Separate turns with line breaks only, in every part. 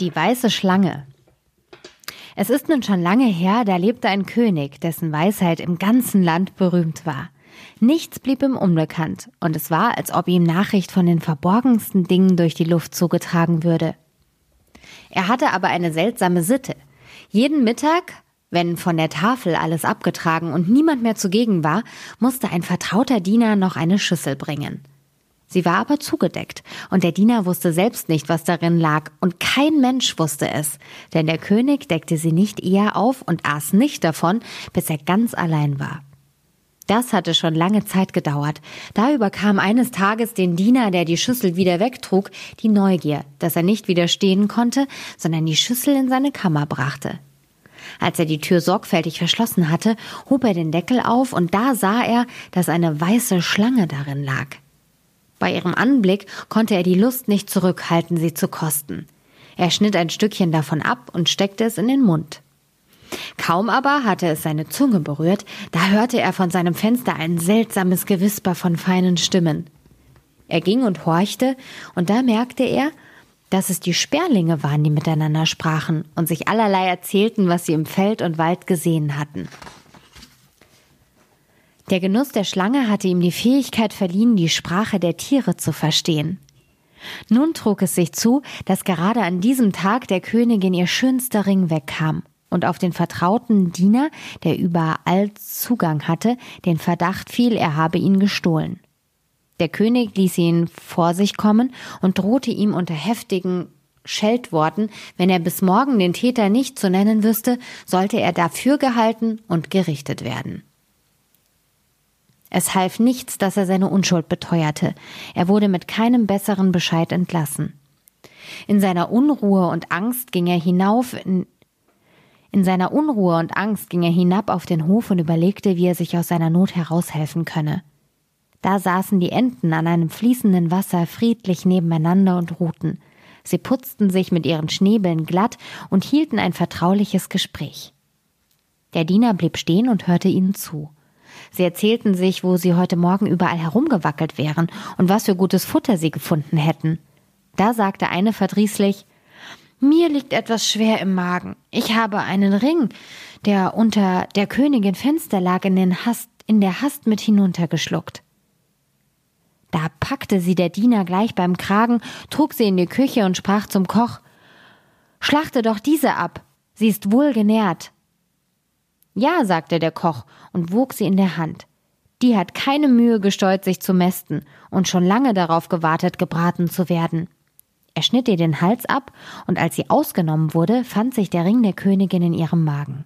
Die weiße Schlange. Es ist nun schon lange her, da lebte ein König, dessen Weisheit im ganzen Land berühmt war. Nichts blieb ihm unbekannt, und es war, als ob ihm Nachricht von den verborgensten Dingen durch die Luft zugetragen würde. Er hatte aber eine seltsame Sitte. Jeden Mittag, wenn von der Tafel alles abgetragen und niemand mehr zugegen war, musste ein vertrauter Diener noch eine Schüssel bringen. Sie war aber zugedeckt, und der Diener wusste selbst nicht, was darin lag, und kein Mensch wusste es, denn der König deckte sie nicht eher auf und aß nicht davon, bis er ganz allein war. Das hatte schon lange Zeit gedauert. Da überkam eines Tages den Diener, der die Schüssel wieder wegtrug, die Neugier, dass er nicht widerstehen konnte, sondern die Schüssel in seine Kammer brachte. Als er die Tür sorgfältig verschlossen hatte, hob er den Deckel auf, und da sah er, dass eine weiße Schlange darin lag. Bei ihrem Anblick konnte er die Lust nicht zurückhalten, sie zu kosten. Er schnitt ein Stückchen davon ab und steckte es in den Mund. Kaum aber hatte es seine Zunge berührt, da hörte er von seinem Fenster ein seltsames Gewisper von feinen Stimmen. Er ging und horchte, und da merkte er, dass es die Sperlinge waren, die miteinander sprachen und sich allerlei erzählten, was sie im Feld und Wald gesehen hatten. Der Genuss der Schlange hatte ihm die Fähigkeit verliehen, die Sprache der Tiere zu verstehen. Nun trug es sich zu, dass gerade an diesem Tag der Königin ihr schönster Ring wegkam und auf den vertrauten Diener, der überall Zugang hatte, den Verdacht fiel, er habe ihn gestohlen. Der König ließ ihn vor sich kommen und drohte ihm unter heftigen Scheltworten, wenn er bis morgen den Täter nicht zu nennen wüsste, sollte er dafür gehalten und gerichtet werden. Es half nichts, dass er seine Unschuld beteuerte. Er wurde mit keinem besseren Bescheid entlassen. In seiner Unruhe und Angst ging er hinauf in, in seiner Unruhe und Angst ging er hinab auf den Hof und überlegte, wie er sich aus seiner Not heraushelfen könne. Da saßen die Enten an einem fließenden Wasser friedlich nebeneinander und ruhten. Sie putzten sich mit ihren Schnäbeln glatt und hielten ein vertrauliches Gespräch. Der Diener blieb stehen und hörte ihnen zu. Sie erzählten sich, wo sie heute Morgen überall herumgewackelt wären und was für gutes Futter sie gefunden hätten. Da sagte eine verdrießlich Mir liegt etwas schwer im Magen. Ich habe einen Ring, der unter der Königin Fenster lag, in, den Hast, in der Hast mit hinuntergeschluckt. Da packte sie der Diener gleich beim Kragen, trug sie in die Küche und sprach zum Koch Schlachte doch diese ab. Sie ist wohl genährt. Ja, sagte der Koch und wog sie in der Hand. Die hat keine Mühe gescheut, sich zu mästen und schon lange darauf gewartet, gebraten zu werden. Er schnitt ihr den Hals ab, und als sie ausgenommen wurde, fand sich der Ring der Königin in ihrem Magen.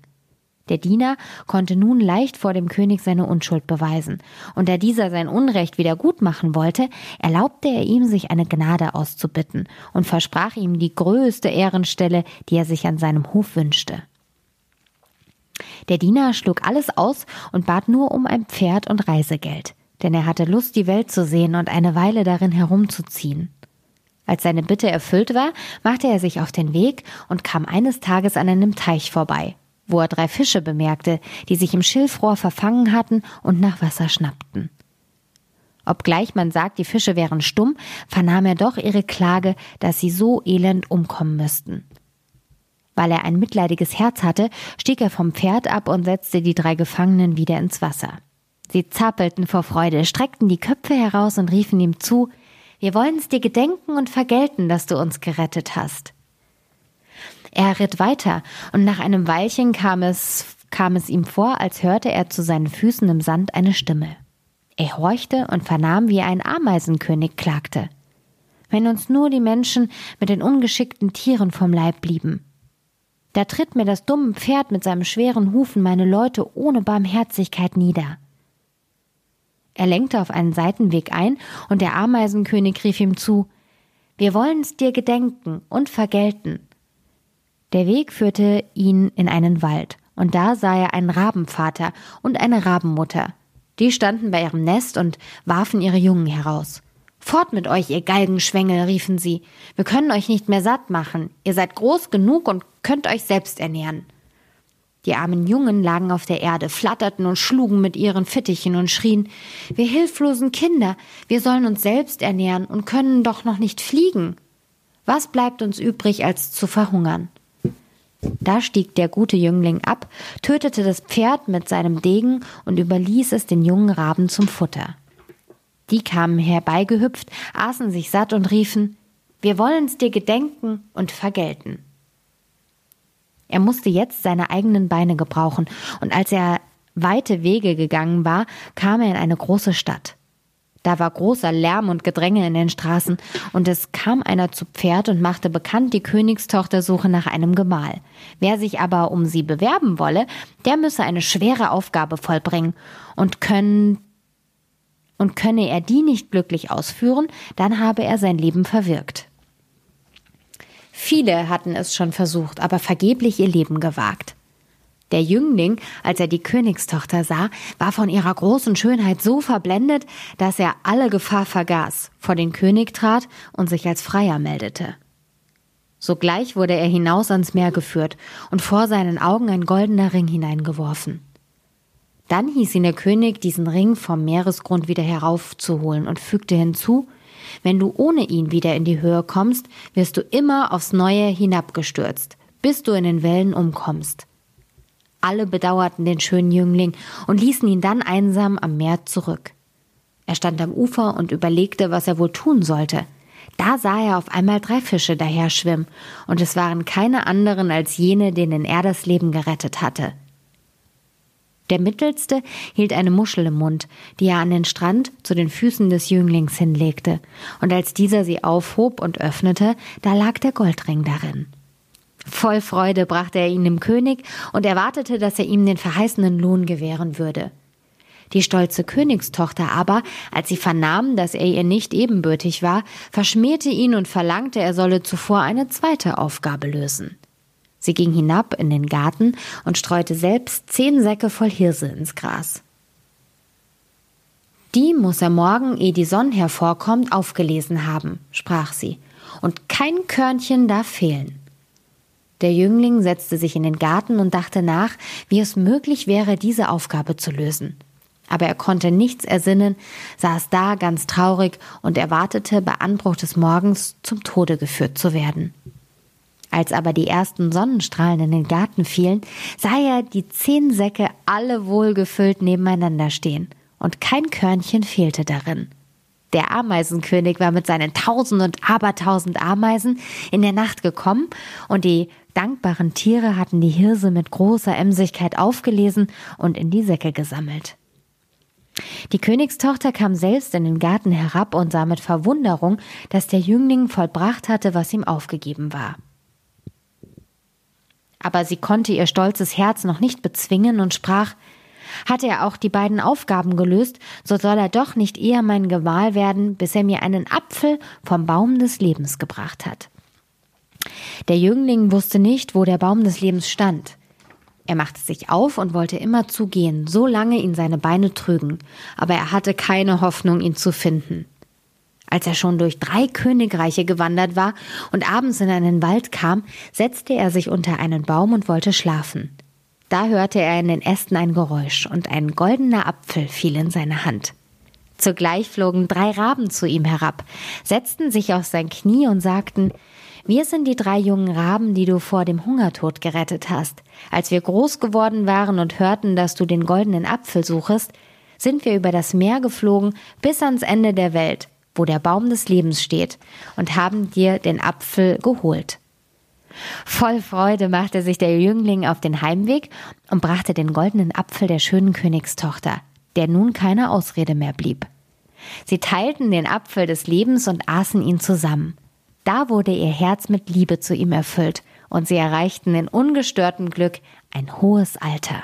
Der Diener konnte nun leicht vor dem König seine Unschuld beweisen, und da dieser sein Unrecht wieder gut machen wollte, erlaubte er ihm, sich eine Gnade auszubitten und versprach ihm die größte Ehrenstelle, die er sich an seinem Hof wünschte. Der Diener schlug alles aus und bat nur um ein Pferd und Reisegeld, denn er hatte Lust, die Welt zu sehen und eine Weile darin herumzuziehen. Als seine Bitte erfüllt war, machte er sich auf den Weg und kam eines Tages an einem Teich vorbei, wo er drei Fische bemerkte, die sich im Schilfrohr verfangen hatten und nach Wasser schnappten. Obgleich man sagt, die Fische wären stumm, vernahm er doch ihre Klage, dass sie so elend umkommen müssten. Weil er ein mitleidiges Herz hatte, stieg er vom Pferd ab und setzte die drei Gefangenen wieder ins Wasser. Sie zappelten vor Freude, streckten die Köpfe heraus und riefen ihm zu, wir wollen es dir gedenken und vergelten, dass du uns gerettet hast. Er ritt weiter, und nach einem Weilchen kam es, kam es ihm vor, als hörte er zu seinen Füßen im Sand eine Stimme. Er horchte und vernahm, wie ein Ameisenkönig klagte. Wenn uns nur die Menschen mit den ungeschickten Tieren vom Leib blieben. Da tritt mir das dumme Pferd mit seinem schweren Hufen meine Leute ohne Barmherzigkeit nieder. Er lenkte auf einen Seitenweg ein, und der Ameisenkönig rief ihm zu Wir wollen's dir gedenken und vergelten. Der Weg führte ihn in einen Wald, und da sah er einen Rabenvater und eine Rabenmutter. Die standen bei ihrem Nest und warfen ihre Jungen heraus. Fort mit euch, ihr Galgenschwengel, riefen sie. Wir können euch nicht mehr satt machen. Ihr seid groß genug und könnt euch selbst ernähren. Die armen Jungen lagen auf der Erde, flatterten und schlugen mit ihren Fittichen und schrien Wir hilflosen Kinder, wir sollen uns selbst ernähren und können doch noch nicht fliegen. Was bleibt uns übrig, als zu verhungern? Da stieg der gute Jüngling ab, tötete das Pferd mit seinem Degen und überließ es den jungen Raben zum Futter. Die kamen herbeigehüpft, aßen sich satt und riefen Wir wollen's dir gedenken und vergelten. Er musste jetzt seine eigenen Beine gebrauchen, und als er weite Wege gegangen war, kam er in eine große Stadt. Da war großer Lärm und Gedränge in den Straßen, und es kam einer zu Pferd und machte bekannt, die Königstochter suche nach einem Gemahl. Wer sich aber um sie bewerben wolle, der müsse eine schwere Aufgabe vollbringen, und können und könne er die nicht glücklich ausführen, dann habe er sein Leben verwirkt. Viele hatten es schon versucht, aber vergeblich ihr Leben gewagt. Der Jüngling, als er die Königstochter sah, war von ihrer großen Schönheit so verblendet, dass er alle Gefahr vergaß, vor den König trat und sich als Freier meldete. Sogleich wurde er hinaus ans Meer geführt und vor seinen Augen ein goldener Ring hineingeworfen. Dann hieß ihn der König, diesen Ring vom Meeresgrund wieder heraufzuholen und fügte hinzu, wenn du ohne ihn wieder in die Höhe kommst, wirst du immer aufs Neue hinabgestürzt, bis du in den Wellen umkommst. Alle bedauerten den schönen Jüngling und ließen ihn dann einsam am Meer zurück. Er stand am Ufer und überlegte, was er wohl tun sollte. Da sah er auf einmal drei Fische daher schwimmen, und es waren keine anderen als jene, denen er das Leben gerettet hatte. Der mittelste hielt eine Muschel im Mund, die er an den Strand zu den Füßen des Jünglings hinlegte, und als dieser sie aufhob und öffnete, da lag der Goldring darin. Voll Freude brachte er ihn dem König und erwartete, dass er ihm den verheißenen Lohn gewähren würde. Die stolze Königstochter aber, als sie vernahm, dass er ihr nicht ebenbürtig war, verschmähte ihn und verlangte, er solle zuvor eine zweite Aufgabe lösen. Sie ging hinab in den Garten und streute selbst zehn Säcke voll Hirse ins Gras. Die muss er morgen, ehe die Sonne hervorkommt, aufgelesen haben, sprach sie, und kein Körnchen darf fehlen. Der Jüngling setzte sich in den Garten und dachte nach, wie es möglich wäre, diese Aufgabe zu lösen. Aber er konnte nichts ersinnen, saß da ganz traurig und erwartete bei Anbruch des Morgens zum Tode geführt zu werden. Als aber die ersten Sonnenstrahlen in den Garten fielen, sah er die zehn Säcke alle wohlgefüllt nebeneinander stehen, und kein Körnchen fehlte darin. Der Ameisenkönig war mit seinen tausend und abertausend Ameisen in der Nacht gekommen, und die dankbaren Tiere hatten die Hirse mit großer Emsigkeit aufgelesen und in die Säcke gesammelt. Die Königstochter kam selbst in den Garten herab und sah mit Verwunderung, dass der Jüngling vollbracht hatte, was ihm aufgegeben war. Aber sie konnte ihr stolzes Herz noch nicht bezwingen und sprach Hatte er auch die beiden Aufgaben gelöst, so soll er doch nicht eher mein Gemahl werden, bis er mir einen Apfel vom Baum des Lebens gebracht hat. Der Jüngling wusste nicht, wo der Baum des Lebens stand. Er machte sich auf und wollte immer zugehen, so lange ihn seine Beine trügen, aber er hatte keine Hoffnung, ihn zu finden. Als er schon durch drei Königreiche gewandert war und abends in einen Wald kam, setzte er sich unter einen Baum und wollte schlafen. Da hörte er in den Ästen ein Geräusch, und ein goldener Apfel fiel in seine Hand. Zugleich flogen drei Raben zu ihm herab, setzten sich auf sein Knie und sagten wir sind die drei jungen Raben, die du vor dem Hungertod gerettet hast. Als wir groß geworden waren und hörten, dass du den goldenen Apfel suchest, sind wir über das Meer geflogen bis ans Ende der Welt, wo der Baum des Lebens steht, und haben dir den Apfel geholt. Voll Freude machte sich der Jüngling auf den Heimweg und brachte den goldenen Apfel der schönen Königstochter, der nun keine Ausrede mehr blieb. Sie teilten den Apfel des Lebens und aßen ihn zusammen. Da wurde ihr Herz mit Liebe zu ihm erfüllt und sie erreichten in ungestörtem Glück ein hohes Alter.